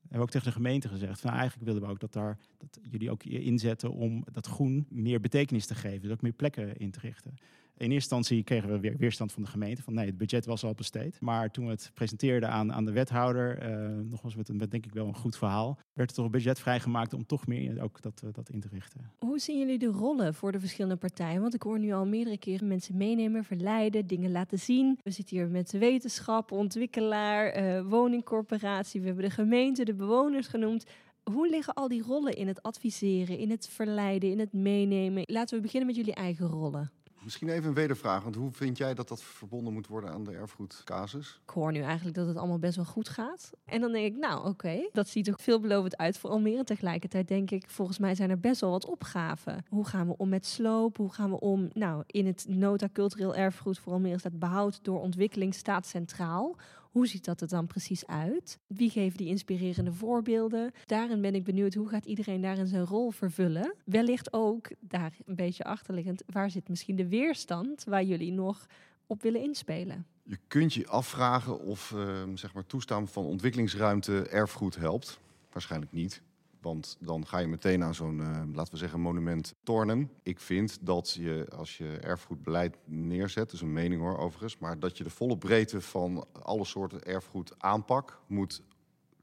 Hebben we ook tegen de gemeente gezegd, van, nou, eigenlijk willen we ook dat, daar, dat jullie ook inzetten om dat groen meer betekenis te geven, dus ook meer plekken in te richten. In eerste instantie kregen we weer weerstand van de gemeente. Van nee, het budget was al besteed. Maar toen we het presenteerden aan, aan de wethouder, uh, nogmaals met, met denk ik wel een goed verhaal, werd er toch een budget vrijgemaakt om toch meer ook dat, uh, dat in te richten. Hoe zien jullie de rollen voor de verschillende partijen? Want ik hoor nu al meerdere keren mensen meenemen, verleiden, dingen laten zien. We zitten hier met wetenschap, ontwikkelaar, woningcorporatie. We hebben de gemeente, de bewoners genoemd. Hoe liggen al die rollen in het adviseren, in het verleiden, in het meenemen? Laten we beginnen met jullie eigen rollen. Misschien even een wedervraag, want hoe vind jij dat dat verbonden moet worden aan de erfgoedcasus? Ik hoor nu eigenlijk dat het allemaal best wel goed gaat. En dan denk ik, nou oké, dat ziet er veelbelovend uit voor Almere. Tegelijkertijd denk ik, volgens mij zijn er best wel wat opgaven. Hoe gaan we om met sloop? Hoe gaan we om, nou in het nota cultureel erfgoed voor Almere staat behoud door ontwikkeling staat centraal. Hoe ziet dat er dan precies uit? Wie geeft die inspirerende voorbeelden? Daarin ben ik benieuwd hoe gaat iedereen daarin zijn rol vervullen. Wellicht ook daar een beetje achterliggend, waar zit misschien de weerstand waar jullie nog op willen inspelen? Je kunt je afvragen of uh, zeg maar toestaan van ontwikkelingsruimte erfgoed helpt. Waarschijnlijk niet. Want dan ga je meteen aan zo'n, uh, laten we zeggen, monument tornen. Ik vind dat je, als je erfgoedbeleid neerzet, dus een mening hoor overigens, maar dat je de volle breedte van alle soorten erfgoed aanpak moet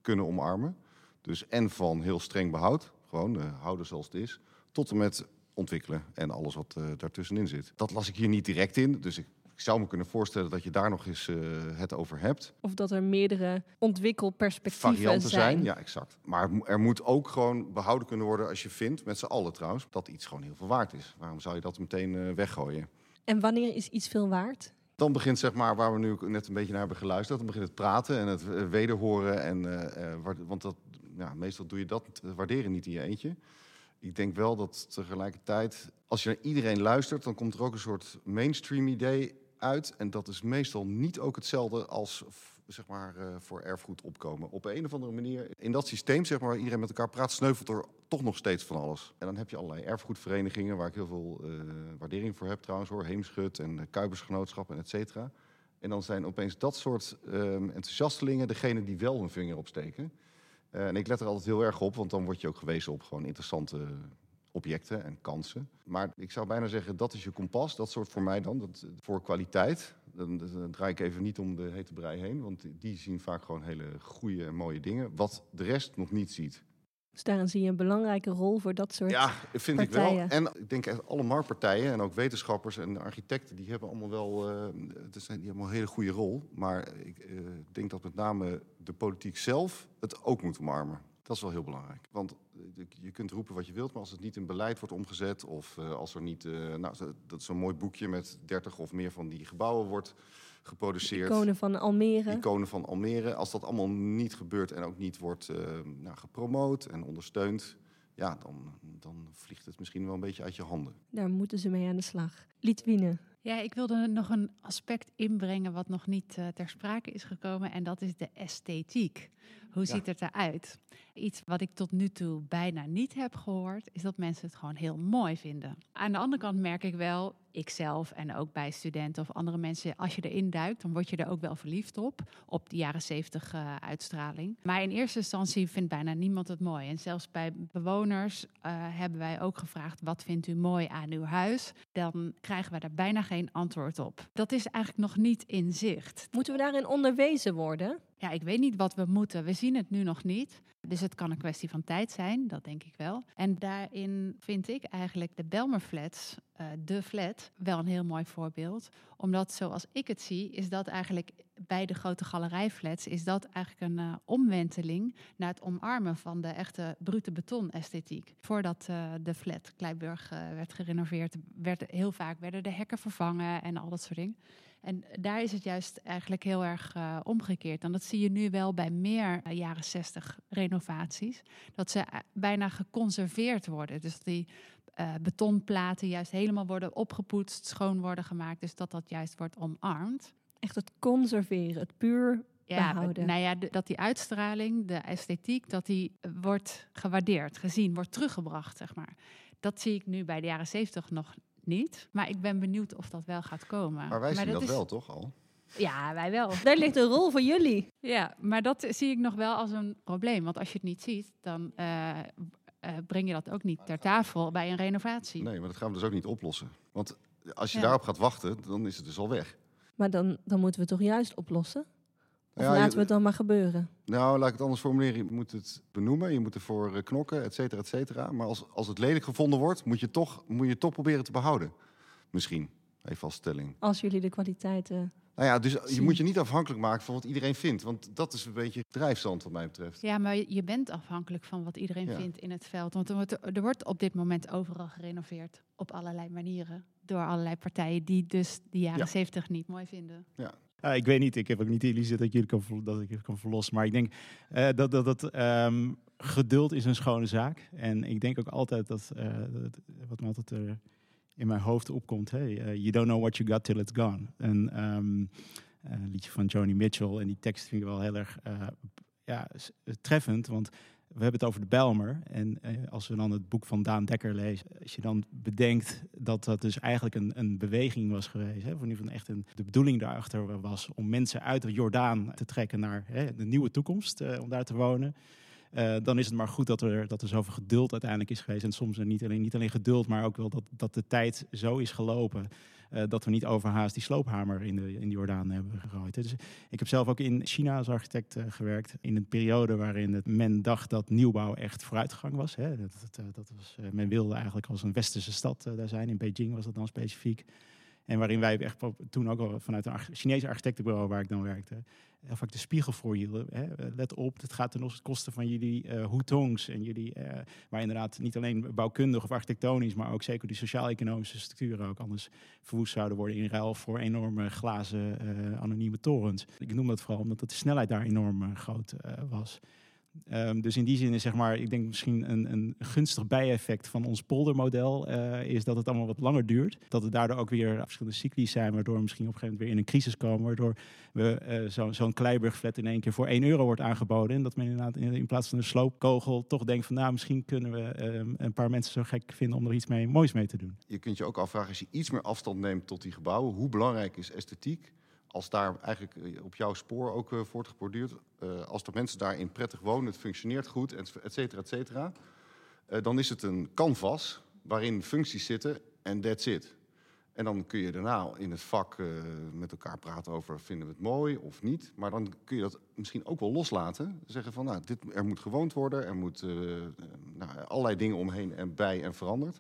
kunnen omarmen. Dus en van heel streng behoud, gewoon uh, houden zoals het is, tot en met ontwikkelen en alles wat uh, daartussenin zit. Dat las ik hier niet direct in, dus ik ik zou me kunnen voorstellen dat je daar nog eens uh, het over hebt. Of dat er meerdere ontwikkelperspectieven Varianten zijn. Ja, exact. Maar er moet ook gewoon behouden kunnen worden als je vindt, met z'n allen trouwens, dat iets gewoon heel veel waard is. Waarom zou je dat meteen uh, weggooien? En wanneer is iets veel waard? Dan begint zeg maar waar we nu net een beetje naar hebben geluisterd. Dan begint het praten en het uh, wederhoren. En, want dat, ja, meestal doe je dat waarderen niet in je eentje. Ik denk wel dat tegelijkertijd, als je naar iedereen luistert, dan komt er ook een soort mainstream idee uit. En dat is meestal niet ook hetzelfde als zeg maar, uh, voor erfgoed opkomen. Op een of andere manier, in dat systeem, zeg maar, waar iedereen met elkaar praat, sneuvelt er toch nog steeds van alles. En dan heb je allerlei erfgoedverenigingen, waar ik heel veel uh, waardering voor heb trouwens hoor. Heemschut en uh, Kuipersgenootschappen, et cetera. En dan zijn opeens dat soort ehm, enthousiastelingen degene die wel hun vinger opsteken. en ik let er altijd heel erg op, want dan word je ook gewezen op gewoon interessante objecten en kansen. Maar ik zou bijna zeggen, dat is je kompas. Dat soort voor mij dan, dat, voor kwaliteit. Dan, dan, draai ik even niet om de hete brei heen, want die zien vaak gewoon hele goede en mooie dingen. Wat de rest nog niet ziet. Dus daarin zie je een belangrijke rol voor dat soort Ja, vind partijen. ik wel. En ik denk echt alle marktpartijen en ook wetenschappers en architecten, die hebben allemaal wel uh, die hebben een hele goede rol. Maar ik uh, denk dat met name de politiek zelf het ook moet omarmen. Dat is wel heel belangrijk. Want je kunt roepen wat je wilt, maar als het niet in beleid wordt omgezet... of uh, als er niet, uh, nou, dat zo'n mooi boekje met 30 of meer van die gebouwen wordt geproduceerd. Iconen van Almere. Iconen van Almere. Als dat allemaal niet gebeurt en ook niet wordt uh, nou, gepromoot en ondersteund... ja, dan, dan vliegt het misschien wel een beetje uit je handen. Daar moeten ze mee aan de slag. Litwine. Ja, ik wilde nog een aspect inbrengen wat nog niet uh, ter sprake is gekomen. En dat is de esthetiek. Hoe ziet ja. het eruit? Iets wat ik tot nu toe bijna niet heb gehoord, is dat mensen het gewoon heel mooi vinden. Aan de andere kant merk ik wel, ikzelf en ook bij studenten of andere mensen, als je erin duikt, dan word je er ook wel verliefd op, op de jaren zeventig uh, uitstraling. Maar in eerste instantie vindt bijna niemand het mooi. En zelfs bij bewoners uh, hebben wij ook gevraagd, wat vindt u mooi aan uw huis? Dan krijgen we daar bijna geen antwoord op. Dat is eigenlijk nog niet in zicht. Moeten we daarin onderwezen worden? Ja, ik weet niet wat we moeten. We zien het nu nog niet. Dus het kan een kwestie van tijd zijn, dat denk ik wel. En daarin vind ik eigenlijk de Belmer Flats, uh, de flat, wel een heel mooi voorbeeld. Omdat zoals ik het zie, is dat eigenlijk bij de grote galerijflats... is dat eigenlijk een uh, omwenteling naar het omarmen van de echte brute beton-esthetiek. Voordat uh, de flat Kleiburg werd gerenoveerd, werd heel vaak werden de hekken vervangen en al dat soort dingen. En daar is het juist eigenlijk heel erg uh, omgekeerd. En dat zie je nu wel bij meer uh, jaren 60 renovaties. Dat ze uh, bijna geconserveerd worden. Dus die betonplaten juist helemaal worden opgepoetst, schoon worden gemaakt. Dus dat dat juist wordt omarmd. Echt het conserveren, het puur ja, behouden. Nou ja, dat die uitstraling, de esthetiek, dat die wordt gewaardeerd, gezien, wordt teruggebracht, zeg maar. Dat zie ik nu bij de jaren 70 nog niet. Maar ik ben benieuwd of dat wel gaat komen. Maar wij zien maar dat, is... wel, toch al? Ja, wij wel. Daar ligt een rol voor jullie. Ja, maar dat zie ik nog wel als een probleem. Want als je het niet ziet, dan uh, uh, breng je dat ook niet ter tafel bij een renovatie. Nee, maar dat gaan we dus ook niet oplossen. Want als je Ja. daarop gaat wachten, dan is het dus al weg. Maar dan, dan moeten we het toch juist oplossen? Of Ja, laten je- we het dan maar gebeuren? Nou, laat ik het anders formuleren. Je moet het benoemen, je moet ervoor eh, knokken, et cetera, et cetera. Maar als, als het lelijk gevonden wordt, moet je, toch, moet je het toch proberen te behouden. Misschien, even als stelling. Als jullie de kwaliteiten Nou ja, dus je moet je niet afhankelijk maken van wat iedereen vindt. Want dat is een beetje drijfstand wat mij betreft. Ja, maar je bent afhankelijk van wat iedereen Ja. vindt in het veld. Want er wordt, er wordt op dit moment overal gerenoveerd. Op allerlei manieren. Door allerlei partijen die dus de jaren Ja. zeventig niet mooi vinden. Ah, ik weet niet, ik heb ook niet de illusie dat jullie kan, dat ik kan verlossen. Maar ik denk eh, dat, dat, dat ehm, geduld is een schone zaak. En ik denk ook altijd dat, eh, wat me altijd in mijn hoofd opkomt. Hey, you don't know what you got till it's gone. En ehm, eh, een liedje van Joni Mitchell. En die tekst vind ik wel heel erg ja, treffend. Want we hebben het over de Bijlmer. En eh, als we dan het boek van Daan Dekker lezen, als je dan bedenkt dat dat dus eigenlijk een, een beweging was geweest. Hè, van nu van echt een, de bedoeling daarachter was om mensen uit de Jordaan te trekken naar hè, de nieuwe toekomst, eh, om daar te wonen. Eh, dan is het maar goed dat er, dat er zoveel geduld uiteindelijk is geweest. En soms niet alleen, niet alleen geduld, maar ook wel dat, dat de tijd zo is gelopen. Eh, dat we niet overhaast die sloophamer in de, in de Jordaan hebben gegooid. Dus ik heb zelf ook in China als architect eh, gewerkt. In een periode waarin men dacht dat nieuwbouw echt vooruitgang was. Hè. Dat, dat, eh, was men wilde eigenlijk als een westerse stad daar zijn. In Beijing was dat dan specifiek. En waarin wij echt toen ook al vanuit een Chinese architectenbureau waar ik dan werkte, heel vaak de spiegel. Hè. Eh, Let op, het gaat ten koste van jullie eh hutongs en jullie, eh, maar inderdaad niet alleen bouwkundig of architectonisch, maar ook zeker die sociaal-economische structuren ook anders verwoest zouden worden in ruil voor enorme glazen eh, anonieme torens. Ik noem dat vooral omdat de snelheid daar enorm groot was. Ehm, dus in die zin is zeg maar, ik denk misschien een, een gunstig bijeffect van ons poldermodel eh, is dat het allemaal wat langer duurt. Dat er daardoor ook weer verschillende cycli zijn, waardoor we misschien op een gegeven moment weer in een crisis komen, waardoor we eh, zo- zo'n Kleiburgflat in één keer voor 1 euro wordt aangeboden. En dat men inderdaad in, in plaats van een sloopkogel toch denkt van nou, misschien kunnen we ehm, een paar mensen zo gek vinden om er iets mee, moois mee te doen. Je kunt je ook afvragen, als je iets meer afstand neemt tot die gebouwen, hoe belangrijk is esthetiek? Als daar eigenlijk eh, op jouw spoor ook eh, wordt eh, als de mensen daarin prettig wonen, het functioneert goed, et et cetera, et cetera, dan is het een canvas waarin functies zitten en that's it. En dan kun je daarna in het vak met elkaar praten over vinden we het mooi of niet. Maar dan kun je dat misschien ook wel loslaten. Zeggen van nou, dit, er moet gewoond worden, er moet nou, allerlei dingen omheen en bij en veranderd.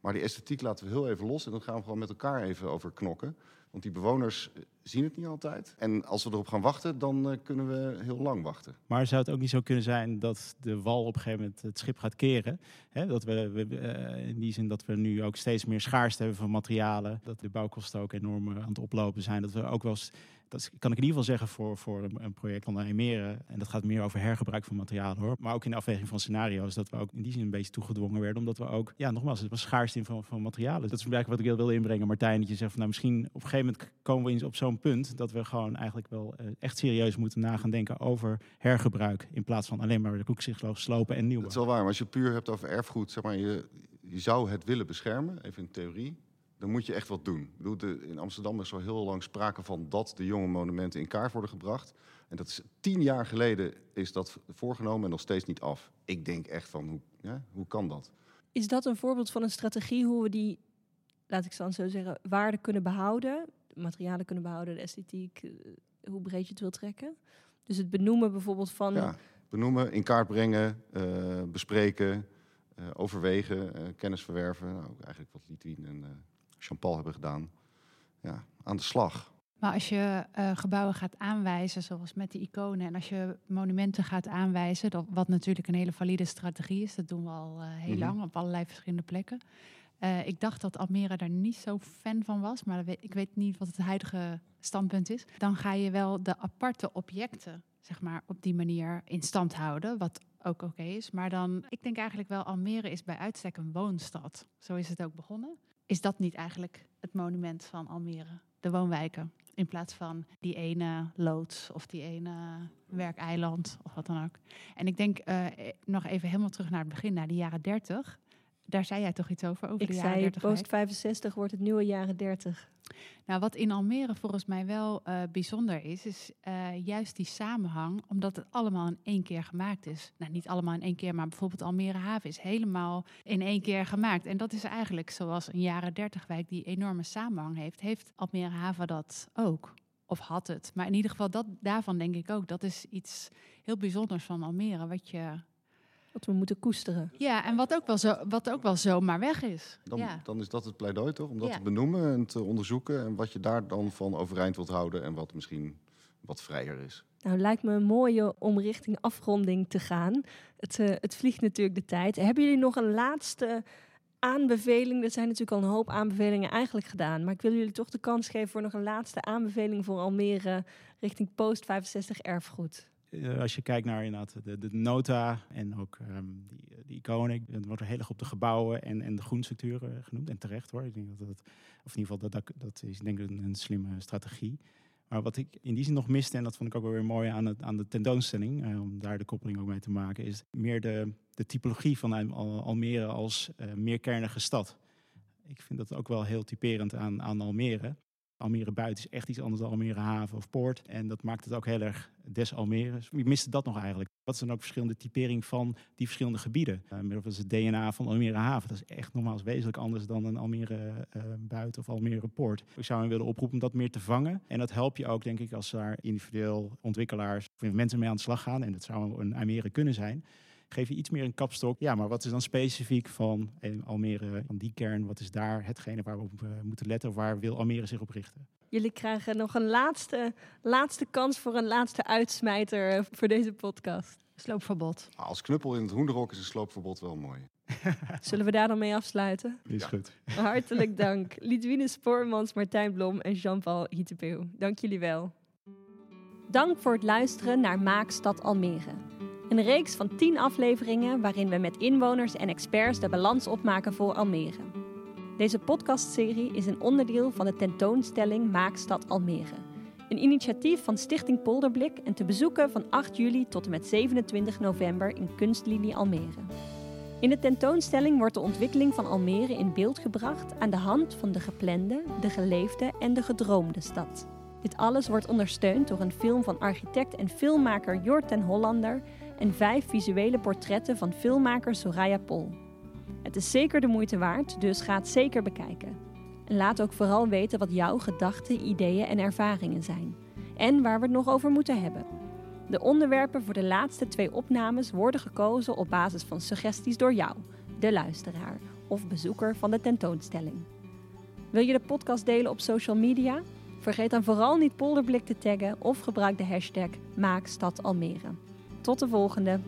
Maar die esthetiek laten we heel even los en dan gaan we gewoon met elkaar even over knokken. Want die bewoners zien het niet altijd. En als we erop gaan wachten, dan eh, kunnen we heel lang wachten. Maar zou het ook niet zo kunnen zijn dat de wal op een gegeven moment het schip gaat keren? Hè? Dat we, eh, in die zin dat we nu ook steeds meer schaarste hebben van materialen. Dat de bouwkosten ook enorm eh, aan het oplopen zijn. Dat we ook wel eens, dat kan ik in ieder geval zeggen voor, voor een, project van Emeren. En dat gaat meer over hergebruik van materialen hoor. Maar ook in de afweging van scenario's. Dat we ook in die zin een beetje toegedwongen werden. Omdat we ook, ja nogmaals, het was schaarste in van, van materialen. Dat is eigenlijk wat ik wilde inbrengen Martijn. Dat je zegt van nou misschien op een gegeven moment komen we eens op zo'n punt. Dat we gewoon eigenlijk wel eh, echt serieus moeten na gaan denken over hergebruik. In plaats van alleen maar de koekzichtloos slopen en nieuw. Dat is wel waar, maar als je puur hebt over erfgoed, zeg maar, je, je zou het willen beschermen, even in theorie, dan moet je echt wat doen. Ik bedoel, de, in Amsterdam is al heel lang sprake van dat de jonge monumenten in kaart worden gebracht. En dat is tien jaar geleden is dat voorgenomen en nog steeds niet af. Ik denk echt van, hoe, ja, hoe kan dat? Is dat een voorbeeld van een strategie hoe we die, laat ik dan zo zeggen, waarden kunnen behouden? Materialen kunnen behouden, de esthetiek, eh, hoe breed je het wil trekken? Dus het benoemen bijvoorbeeld van... Ja, benoemen, in kaart brengen, eh, bespreken, eh, overwegen, eh, kennis verwerven. Nou, eigenlijk wat Litwin en eh Jean-Paul hebben gedaan. Ja, aan de slag. Maar als je eh, gebouwen gaat aanwijzen, zoals met de iconen, en als je monumenten gaat aanwijzen, dat, wat natuurlijk een hele valide strategie is, dat doen we al eh, heel Mhm. lang op allerlei verschillende plekken. Eh, ik dacht dat Almere daar niet zo fan van was, maar ik weet niet wat het huidige standpunt is. Dan ga je wel de aparte objecten, zeg maar, op die manier in stand houden, wat ook oké is. Maar dan, ik denk eigenlijk wel, Almere is bij uitstek een woonstad. Zo is het ook begonnen. Is dat niet eigenlijk het monument van Almere? De woonwijken. In plaats van die ene loods of die ene werkeiland of wat dan ook. En ik denk eh, nog even helemaal terug naar het begin, naar de jaren 30. Daar zei jij toch iets over, over ik de jaren zei, 30? post wijk? 65 wordt het nieuwe jaren 30. Nou, wat in Almere volgens mij wel eh, bijzonder is, is eh, juist die samenhang, omdat het allemaal in één keer gemaakt is. Nou, niet allemaal in één keer, maar bijvoorbeeld Almere Haven is helemaal in één keer gemaakt. En dat is eigenlijk zoals een jaren 30 wijk die enorme samenhang heeft, heeft Almere Haven dat ook. Of had het. Maar in ieder geval, dat, daarvan denk ik ook, dat is iets heel bijzonders van Almere, wat je Wat we moeten koesteren. Ja, en wat ook wel, zo, wat ook wel zomaar weg is. Dan, ja. dan is dat het pleidooi toch? Om dat Ja. te benoemen en te onderzoeken. En wat je daar dan van overeind wilt houden en wat misschien wat vrijer is. Nou, lijkt me een mooie om richting afronding te gaan. Het, eh, het vliegt natuurlijk de tijd. Hebben jullie nog een laatste aanbeveling? Er zijn natuurlijk al een hoop aanbevelingen eigenlijk gedaan. Maar ik wil jullie toch de kans geven voor nog een laatste aanbeveling voor Almere richting post 65 erfgoed. Eh, als je kijkt naar inderdaad de, nota en ook ehm, die, die iconic, dan wordt er heel erg op de gebouwen en, en de groenstructuur eh, genoemd. En terecht hoor. Ik denk dat dat, of in ieder geval, dat, dat, is denk ik een, slimme strategie. Maar wat ik in die zin nog miste, en dat vond ik ook wel weer mooi aan, aan de tentoonstelling, eh, om daar de koppeling ook mee te maken, is meer de, de typologie van Al- Almere als eh meerkernige stad. Ik vind dat ook wel heel typerend aan, aan Almere. Almere buiten is echt iets anders dan Almere haven of poort. En dat maakt het ook heel erg des Almere. Dus wie miste dat nog eigenlijk? Wat is dan ook verschillende typering van die verschillende gebieden? Uh, middel van het DNA van Almere haven. Dat is echt nogmaals wezenlijk anders dan een Almere eh, buiten of Almere poort. Ik zou hem willen oproepen om dat meer te vangen. En dat help je ook, denk ik, als daar individueel ontwikkelaars of mensen mee aan de slag gaan. En dat zou een Almere kunnen zijn geef je iets meer een kapstok. Ja, maar wat is dan specifiek van eh, Almere, van die kern? Wat is daar hetgene waar we op eh, moeten letten? Of waar wil Almere zich op richten? Jullie krijgen nog een laatste, laatste kans voor een laatste uitsmijter eh, voor deze podcast. Sloopverbod. Ah, Als knuppel in het hoenderhok is een sloopverbod wel mooi. Zullen we daar dan mee afsluiten? Is Ja. goed. Hartelijk dank. Lidwine Spoormans, Martijn Blom en Jean-Paul Hietepeeuw. Dank jullie wel. Dank voor het luisteren naar Maakstad Almere. Een reeks van 10 afleveringen waarin we met inwoners en experts de balans opmaken voor Almere. Deze podcastserie is een onderdeel van de tentoonstelling Maakstad Almere. Een initiatief van Stichting Polderblik en te bezoeken van 8 juli tot en met 27 november in Kunstlinie Almere. In de tentoonstelling wordt de ontwikkeling van Almere in beeld gebracht aan de hand van de geplande, de geleefde en de gedroomde stad. Dit alles wordt ondersteund door een film van architect en filmmaker Jort ten Hollander en vijf visuele portretten van filmmaker Soraya Pol. Het is zeker de moeite waard, dus ga het zeker bekijken. En laat ook vooral weten wat jouw gedachten, ideeën en ervaringen zijn. En waar we het nog over moeten hebben. De onderwerpen voor de laatste twee opnames worden gekozen op basis van suggesties door jou, de luisteraar of bezoeker van de tentoonstelling. Wil je de podcast delen op social media? Vergeet dan vooral niet Polderblik te taggen of gebruik de hashtag MaakStadAlmere. Tot de volgende!